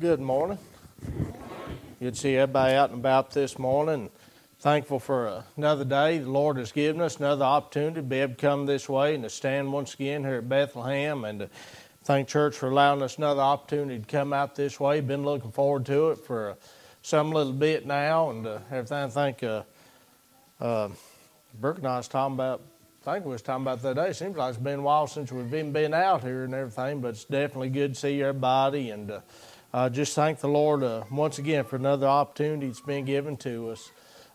Good morning. Good to see everybody out and about this morning. Thankful for another day the Lord has given us, another opportunity to be able to come this way and to stand once again here at Bethlehem and to thank church for allowing us another opportunity to come out this way. Been looking forward to it for some little bit now and uh, everything. I think uh, uh, Brooke and I was talking about I think we was talking about that day. Seems like it's been a while since we've even been out here and everything, but it's definitely good to see everybody and uh, uh, just thank the Lord uh, once again for another opportunity that's been given to us.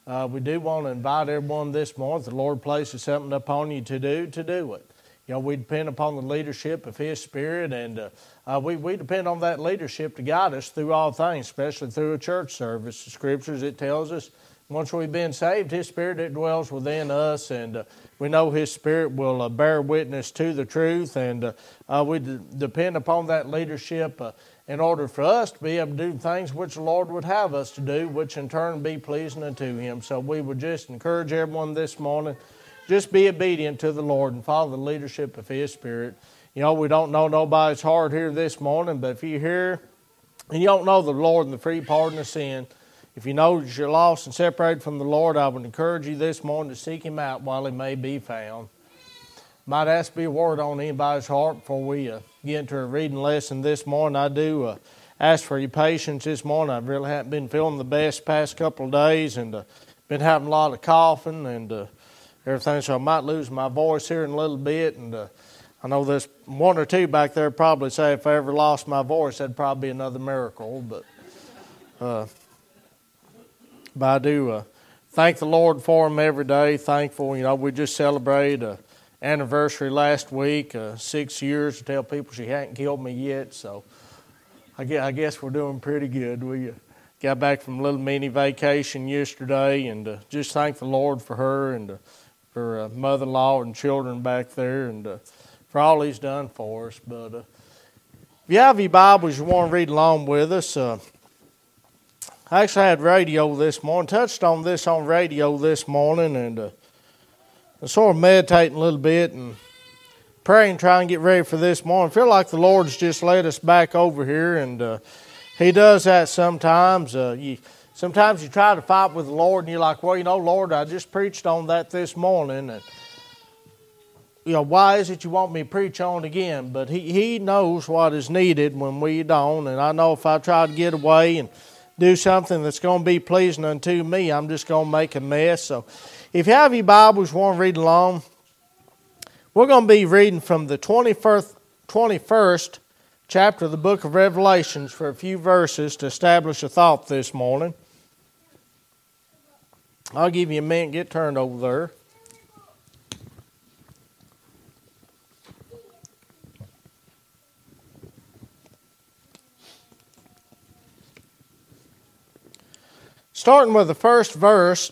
Uh, we do want to invite everyone this morning. The Lord places something upon you to do, to do it. You know, we depend upon the leadership of His Spirit, and uh, uh, we, we depend on that leadership to guide us through all things, especially through a church service. The scriptures, it tells us once we've been saved, His Spirit it dwells within us, and uh, we know His Spirit will uh, bear witness to the truth, and uh, uh we d- depend upon that leadership uh, in order for us to be able to do things which the Lord would have us to do, which in turn be pleasing unto Him. So we would just encourage everyone this morning, just be obedient to the Lord and follow the leadership of His Spirit. You know, we don't know nobody's heart here this morning, but if you're here and you don't know the Lord and the free pardon of sin, if you know that you're lost and separated from the Lord, I would encourage you this morning to seek Him out while He may be found. Might ask to be a word on anybody's heart before we uh, get into a reading lesson this morning. I do uh, ask for your patience this morning. I really haven't been feeling the best past couple of days and uh, been having a lot of coughing and uh, everything, so I might lose my voice here in a little bit. And uh, I know there's one or two back there probably say if I ever lost my voice, that'd probably be another miracle. But uh, but I do uh, thank the Lord for them every day. Thankful, you know, we just celebrated a anniversary last week, uh, six years to tell people she hadn't killed me yet. So I guess, I guess we're doing pretty good. We uh, got back from a little mini vacation yesterday, and uh, just thank the Lord for her and uh, for uh, mother-in-law and children back there, and uh, for all He's done for us. But uh, if you have your Bibles, you want to read along with us. Uh, I actually had radio this morning, touched on this on radio this morning, and uh, I sort of meditating a little bit and praying, trying to get ready for this morning. I feel like the Lord's just led us back over here, and uh, He does that sometimes. Uh, you, sometimes you try to fight with the Lord, and you're like, well, you know, Lord, I just preached on that this morning, and you know, why is it you want me to preach on again? But he, he knows what is needed when we don't. And I know if I try to get away and do something that's going to be pleasing unto me, I'm just going to make a mess. So if you have your Bibles, want to read along, we're going to be reading from the 21st, 21st chapter of the book of Revelations for a few verses to establish a thought this morning. I'll give you a minute, get turned over there. Starting with the first verse,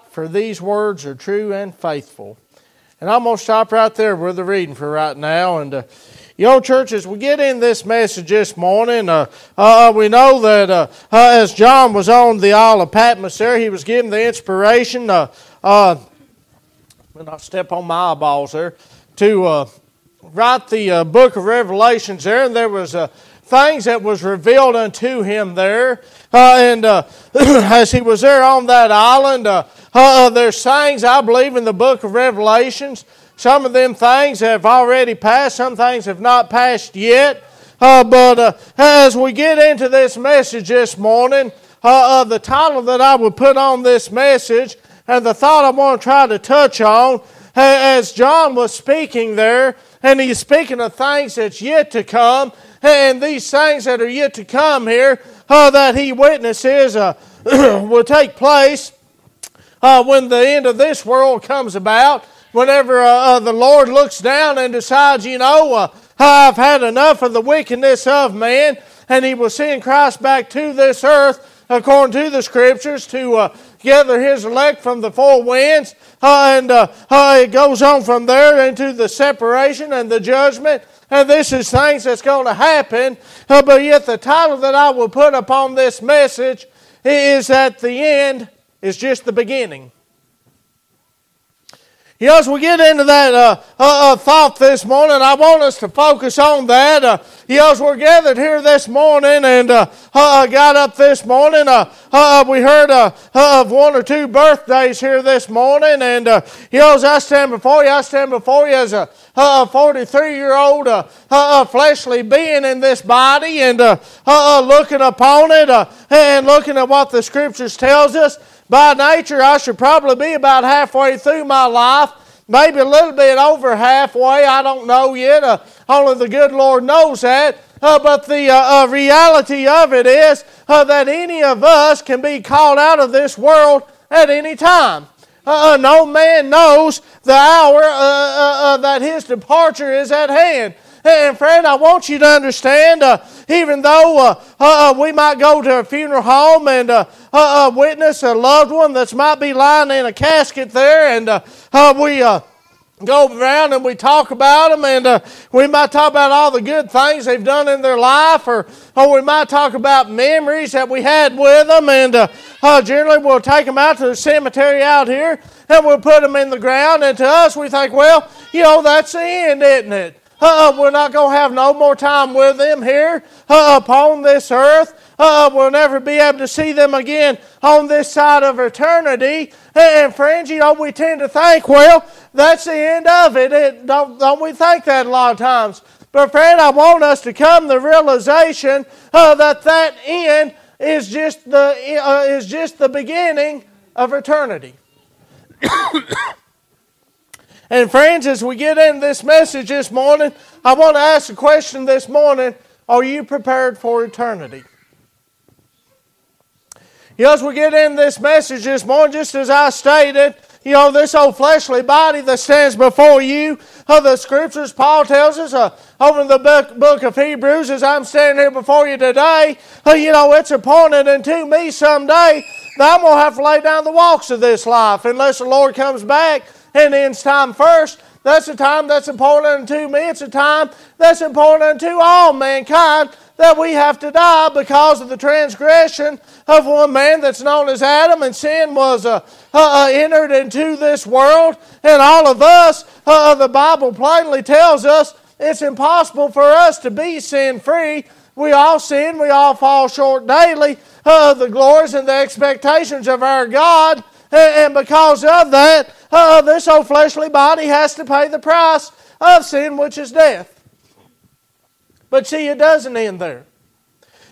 for these words are true and faithful. And I'm going to stop right there with the reading for right now. And, uh, you know, churches, we get in this message this morning. Uh, uh, we know that uh, uh, as John was on the Isle of Patmos there, he was given the inspiration, uh, uh, when I step on my eyeballs there, to uh, write the book of Revelations there. And there was things that was revealed unto him there. Uh, and uh, as he was there on that island, uh, there's things I believe in the book of Revelations. Some of them things have already passed, some things have not passed yet. Uh, but uh, as we get into this message this morning, uh, the title that I would put on this message and the thought I want to try to touch on, as John was speaking there, and he's speaking of things that's yet to come, and these things that are yet to come here uh, that he witnesses uh, will take place uh, when the end of this world comes about. Whenever uh, uh, the Lord looks down and decides, you know, uh, I've had enough of the wickedness of man, and he will send Christ back to this earth according to the scriptures to gather his elect from the four winds. And it goes on from there into the separation and the judgment. And this is things that's going to happen. Uh, but yet, the title that I will put upon this message is that the end is just the beginning. You know, as we get into that uh, uh, uh, thought this morning, I want us to focus on that. Uh, you know, as we're gathered here this morning and uh, uh, got up this morning, we heard of one or two birthdays here this morning. And, you know, as I stand before you, I stand before you as a 43 year old fleshly being in this body and looking upon it and looking at what the scriptures tells us. By nature, I should probably be about halfway through my life, maybe a little bit over halfway. I don't know yet. Uh, only the good Lord knows that. Uh, but the uh, uh reality of it is uh, that any of us can be called out of this world at any time. Uh, no man knows the hour that his departure is at hand. And friend, I want you to understand, uh, even though uh, uh, we might go to a funeral home and uh, uh, witness a loved one that might be lying in a casket there, and we go around and we talk about them, and uh, we might talk about all the good things they've done in their life, or, or we might talk about memories that we had with them, and uh, uh, generally we'll take them out to the cemetery out here, and we'll put them in the ground, and to us we think, well, you know, that's the end, isn't it? Uh, we're not going to have no more time with them here uh, upon this earth. Uh, we'll never be able to see them again on this side of eternity. And friends, you know, we tend to think, well, that's the end of it. it don't, don't we think that a lot of times? But friend, I want us to come to the realization uh, that that end is just the uh, is just the beginning of eternity. And friends, as we get into this message this morning, I want to ask a question this morning Are you prepared for eternity? You know, as we get into this message this morning, just as I stated, you know, this old fleshly body that stands before you, uh, the scriptures, Paul tells us uh, over in the book, book of Hebrews, as I'm standing here before you today, uh, you know, it's appointed unto me someday that I'm going to have to lay down the walks of this life unless the Lord comes back and ends time first. That's a time that's important unto me. It's a time that's important unto all mankind that we have to die because of the transgression of one man that's known as Adam, and sin was uh, uh, uh entered into this world. And all of us, uh, the Bible plainly tells us it's impossible for us to be sin free. We all sin, we all fall short daily of the glories and the expectations of our God. And because of that, uh, this old fleshly body has to pay the price of sin, which is death. But see, it doesn't end there.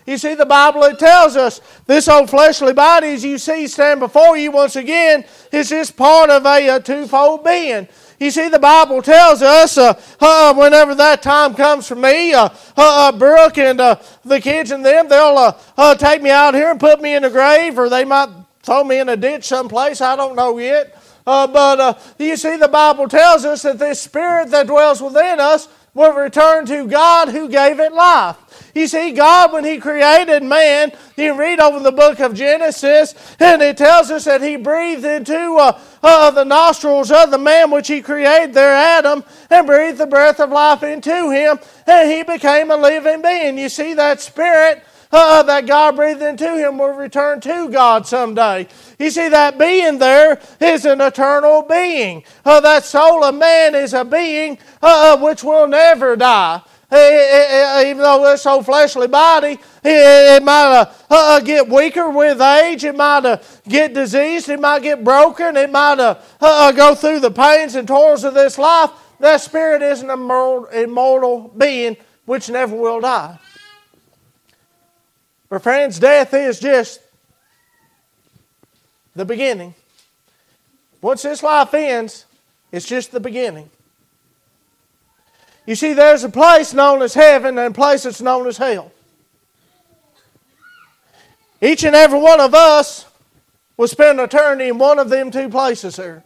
You see, the Bible it tells us this old fleshly body, as you see stand before you once again, is just part of a, a twofold being. You see, the Bible tells us uh, uh, whenever that time comes for me, uh, uh, uh Brooke and uh, the kids and them, they'll take me out here and put me in a grave, or they might throw me in a ditch someplace. I don't know yet. Uh, but uh, you see, the Bible tells us that this spirit that dwells within us will return to God who gave it life. You see, God, when He created man, you read over the book of Genesis, and it tells us that He breathed into uh, uh, the nostrils of the man which He created there, Adam, and breathed the breath of life into him, and he became a living being. You see, that spirit uh, that God breathed into him will return to God someday. You see, that being there is an eternal being. Uh, that soul of man is a being uh, uh which will never die. Even though this old fleshly body, it, might uh, uh, get weaker with age, it might get diseased, it might get broken, it might go through the pains and toils of this life. That spirit is an immortal being which never will die. But, friends, death is just the beginning. Once this life ends, it's just the beginning. You see, there's a place known as heaven and a place that's known as hell. Each and every one of us will spend eternity in one of them two places here.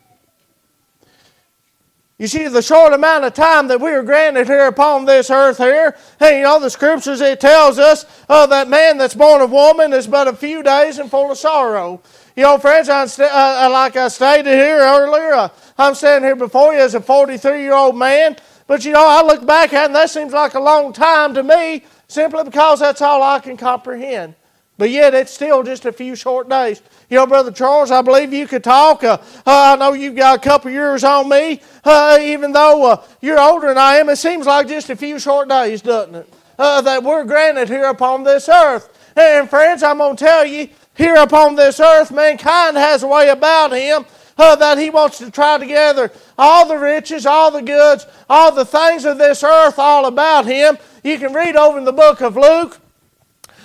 You see, the short amount of time that we are granted here upon this earth here, hey, you know, the scriptures, it tells us uh, that man that's born of woman is but a few days and full of sorrow. You know, friends, I, uh, like I stated here earlier, uh, I'm standing here before you as a 43 year old man, but you know, I look back at it and that seems like a long time to me simply because that's all I can comprehend. But yet, it's still just a few short days. You know, Brother Charles, I believe you could talk. Uh, uh, I know you've got a couple years on me. Uh, even though uh, you're older than I am, it seems like just a few short days, doesn't it? Uh, that we're granted here upon this earth. And friends, I'm going to tell you, here upon this earth, mankind has a way about him uh, that he wants to try to gather all the riches, all the goods, all the things of this earth, all about him. You can read over in the book of Luke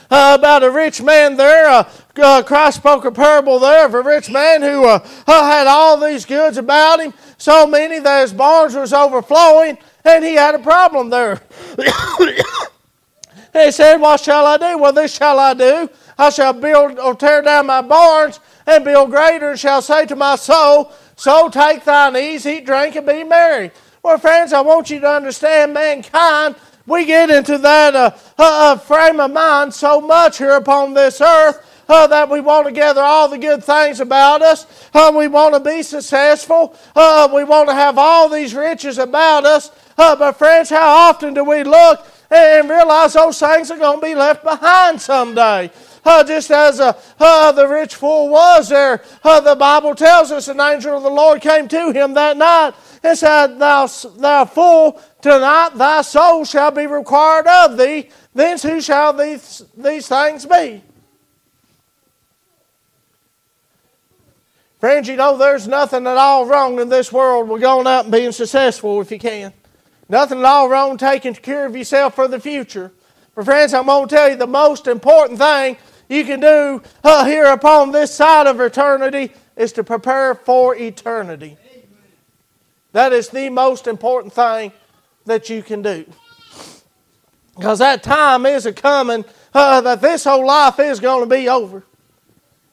uh, about a rich man there. Uh, uh, Christ spoke a parable there of a rich man who uh, uh, had all these goods about him, so many that his barns was overflowing, and he had a problem there. he said, What shall I do? Well, this shall I do. I shall build or tear down my barns and build greater, and shall say to my soul, So take thine ease, eat, drink, and be merry. Well, friends, I want you to understand mankind we get into that uh, uh, uh, frame of mind so much here upon this earth uh, that we want to gather all the good things about us. Uh, we want to be successful. Uh, we want to have all these riches about us. but, friends, how often do we look and realize those things are going to be left behind someday? Uh, just as uh, uh, the rich fool was there. the Bible tells us an angel of the Lord came to him that night and said, Thou, thou fool, tonight thy soul shall be required of thee. Thence who shall these, these things be? Friends, you know there's nothing at all wrong in this world with going out and being successful if you can. Nothing at all wrong taking care of yourself for the future. But friends, I'm going to tell you the most important thing you can do uh, here upon this side of eternity is to prepare for eternity. That is the most important thing that you can do. Because that time is a coming uh, that this whole life is going to be over.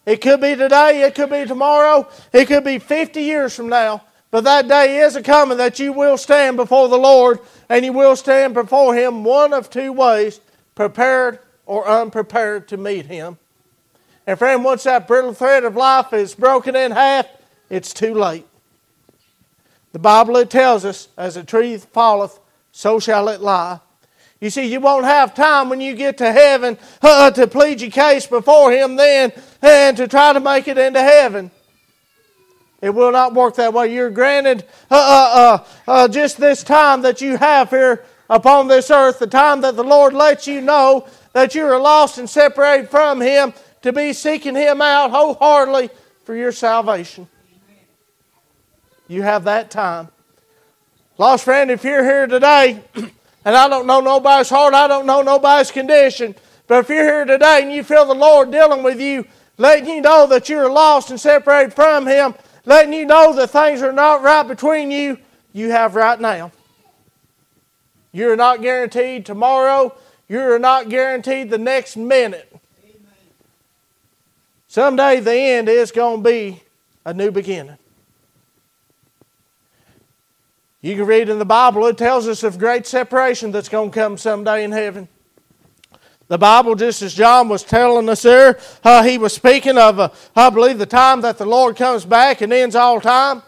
It could be today, it could be tomorrow, it could be 50 years from now. But that day is a coming that you will stand before the Lord and you will stand before Him one of two ways prepared or unprepared to meet Him. And friend, once that brittle thread of life is broken in half, it's too late. The Bible tells us, as a tree falleth, so shall it lie. You see, you won't have time when you get to heaven uh, to plead your case before Him then and to try to make it into heaven. It will not work that way. You're granted uh, uh, uh, uh just this time that you have here upon this earth, the time that the Lord lets you know that you are lost and separated from Him, to be seeking Him out wholeheartedly for your salvation. You have that time. Lost friend, if you're here today, and I don't know nobody's heart, I don't know nobody's condition, but if you're here today and you feel the Lord dealing with you, letting you know that you're lost and separated from Him, letting you know that things are not right between you, you have right now. You're not guaranteed tomorrow. You're not guaranteed the next minute. Someday the end is going to be a new beginning. You can read in the Bible, it tells us of great separation that's going to come someday in heaven. The Bible, just as John was telling us there, uh, he was speaking of, uh, I believe, the time that the Lord comes back and ends all time.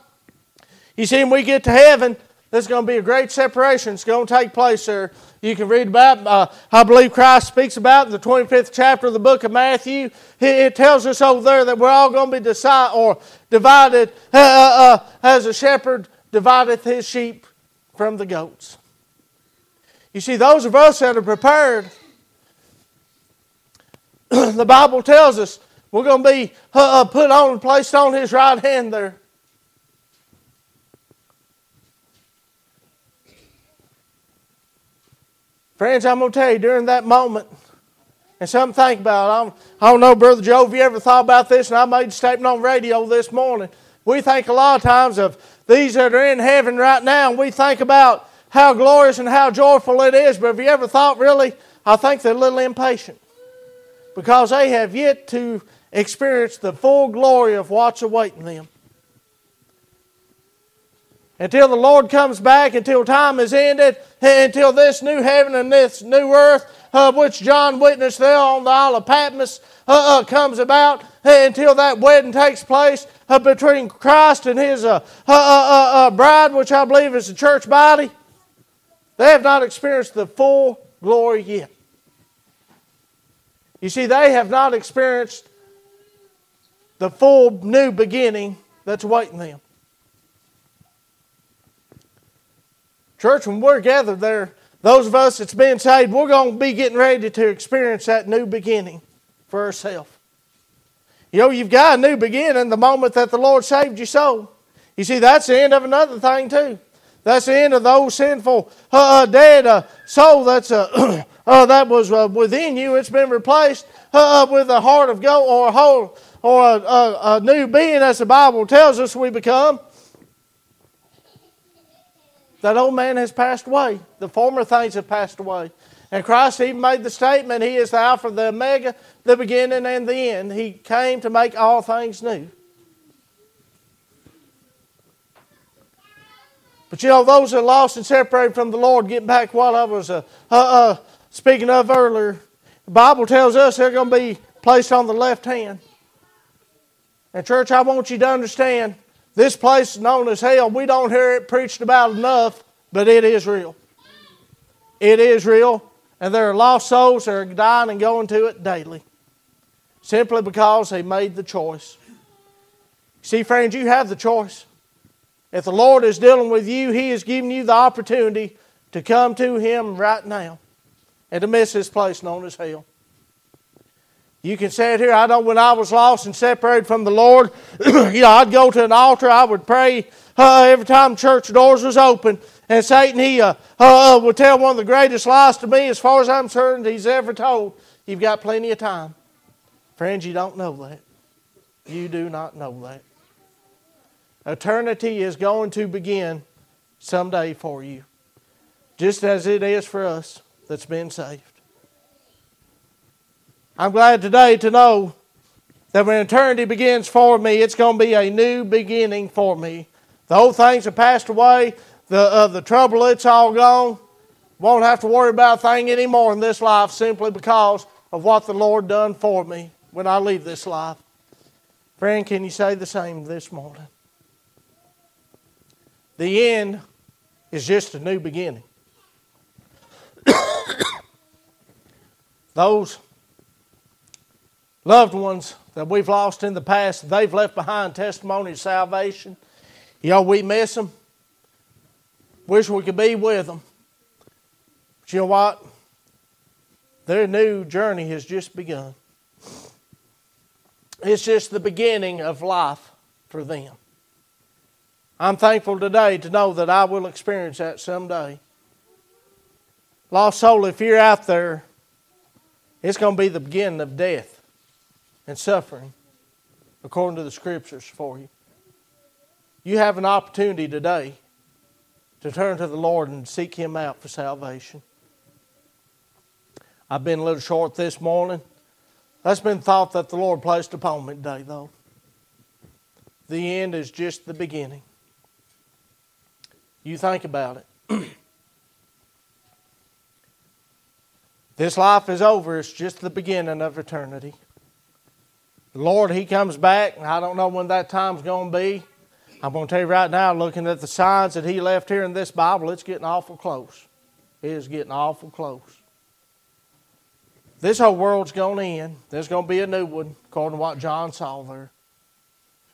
You see, when we get to heaven, there's going to be a great separation. It's going to take place there. You can read about, uh, I believe Christ speaks about in the 25th chapter of the book of Matthew. It tells us over there that we're all going to be decide, or divided uh, uh, uh as a shepherd divideth his sheep from the goats. You see, those of us that are prepared, the Bible tells us we're going to be uh, uh, put on and placed on his right hand there. Friends, I'm going to tell you, during that moment, and something to think about. I don't, I don't know, Brother Joe, if you ever thought about this, and I made a statement on radio this morning. We think a lot of times of these that are in heaven right now, and we think about how glorious and how joyful it is, but have you ever thought really? I think they're a little impatient because they have yet to experience the full glory of what's awaiting them. Until the Lord comes back, until time is ended, until this new heaven and this new earth, uh, which John witnessed there on the Isle of Patmos, uh, uh, comes about, until that wedding takes place uh, between Christ and His uh, uh, bride, which I believe is the church body, they have not experienced the full glory yet. You see, they have not experienced the full new beginning that's waiting them. Church, when we're gathered there, those of us that's been saved, we're going to be getting ready to experience that new beginning for ourselves. You know, you've got a new beginning the moment that the Lord saved your soul. You see, that's the end of another thing, too. That's the end of the old sinful, uh, uh dead uh, soul that's, uh, uh that was uh, within you. It's been replaced with a heart of gold or a whole or a, a, a new being, as the Bible tells us we become. That old man has passed away. The former things have passed away. And Christ even made the statement He is the Alpha, the Omega, the beginning and the end. He came to make all things new. But you know, those that are lost and separated from the Lord, getting back what I was uh, uh, uh, speaking of earlier, the Bible tells us they're going to be placed on the left hand. And, church, I want you to understand this place is known as hell. We don't hear it preached about enough, but it is real. It is real. And there are lost souls that are dying and going to it daily simply because they made the choice. See, friends, you have the choice. If the Lord is dealing with you, He is giving you the opportunity to come to Him right now and to miss this place known as hell. You can say it here. I know when I was lost and separated from the Lord, you know, I'd go to an altar, I would pray uh, every time church doors was open. And Satan, he uh, uh, would tell one of the greatest lies to me, as far as I'm concerned, he's ever told. You've got plenty of time. Friends, you don't know that. You do not know that. Eternity is going to begin someday for you, just as it is for us that's been saved. I'm glad today to know that when eternity begins for me, it's going to be a new beginning for me. The old things have passed away, the, uh, the trouble, it's all gone. Won't have to worry about a thing anymore in this life simply because of what the Lord done for me when I leave this life. Friend, can you say the same this morning? The end is just a new beginning. Those loved ones that we've lost in the past, they've left behind testimony of salvation. You know, we miss them. Wish we could be with them. But you know what? Their new journey has just begun. It's just the beginning of life for them. I'm thankful today to know that I will experience that someday. Lost soul, if you're out there, it's going to be the beginning of death and suffering, according to the scriptures for you. You have an opportunity today to turn to the Lord and seek Him out for salvation. I've been a little short this morning. That's been thought that the Lord placed upon me today, though. The end is just the beginning. You think about it. this life is over, it's just the beginning of eternity. Lord, He comes back, and I don't know when that time's going to be. I'm going to tell you right now, looking at the signs that he left here in this Bible, it's getting awful close. It is getting awful close. This whole world's going to end. There's going to be a new one, according to what John saw there.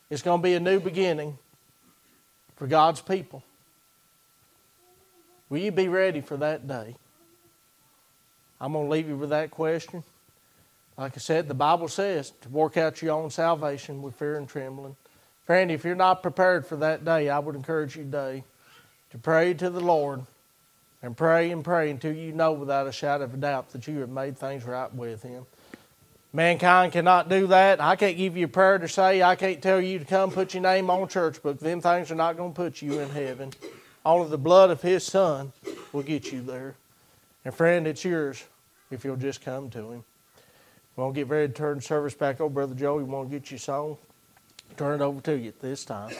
It's going to be a new beginning for God's people. Will you be ready for that day? I'm going to leave you with that question. Like I said, the Bible says to work out your own salvation with fear and trembling. Friend, if you're not prepared for that day, I would encourage you today to pray to the Lord and pray and pray until you know without a shadow of a doubt that you have made things right with Him. Mankind cannot do that. I can't give you a prayer to say. I can't tell you to come put your name on church book. Them things are not going to put you in heaven. Only the blood of His Son will get you there. And friend, it's yours if you'll just come to Him. Want to get ready to turn service back over, Brother Joe. We want to get you song. Turn it over to you at this time.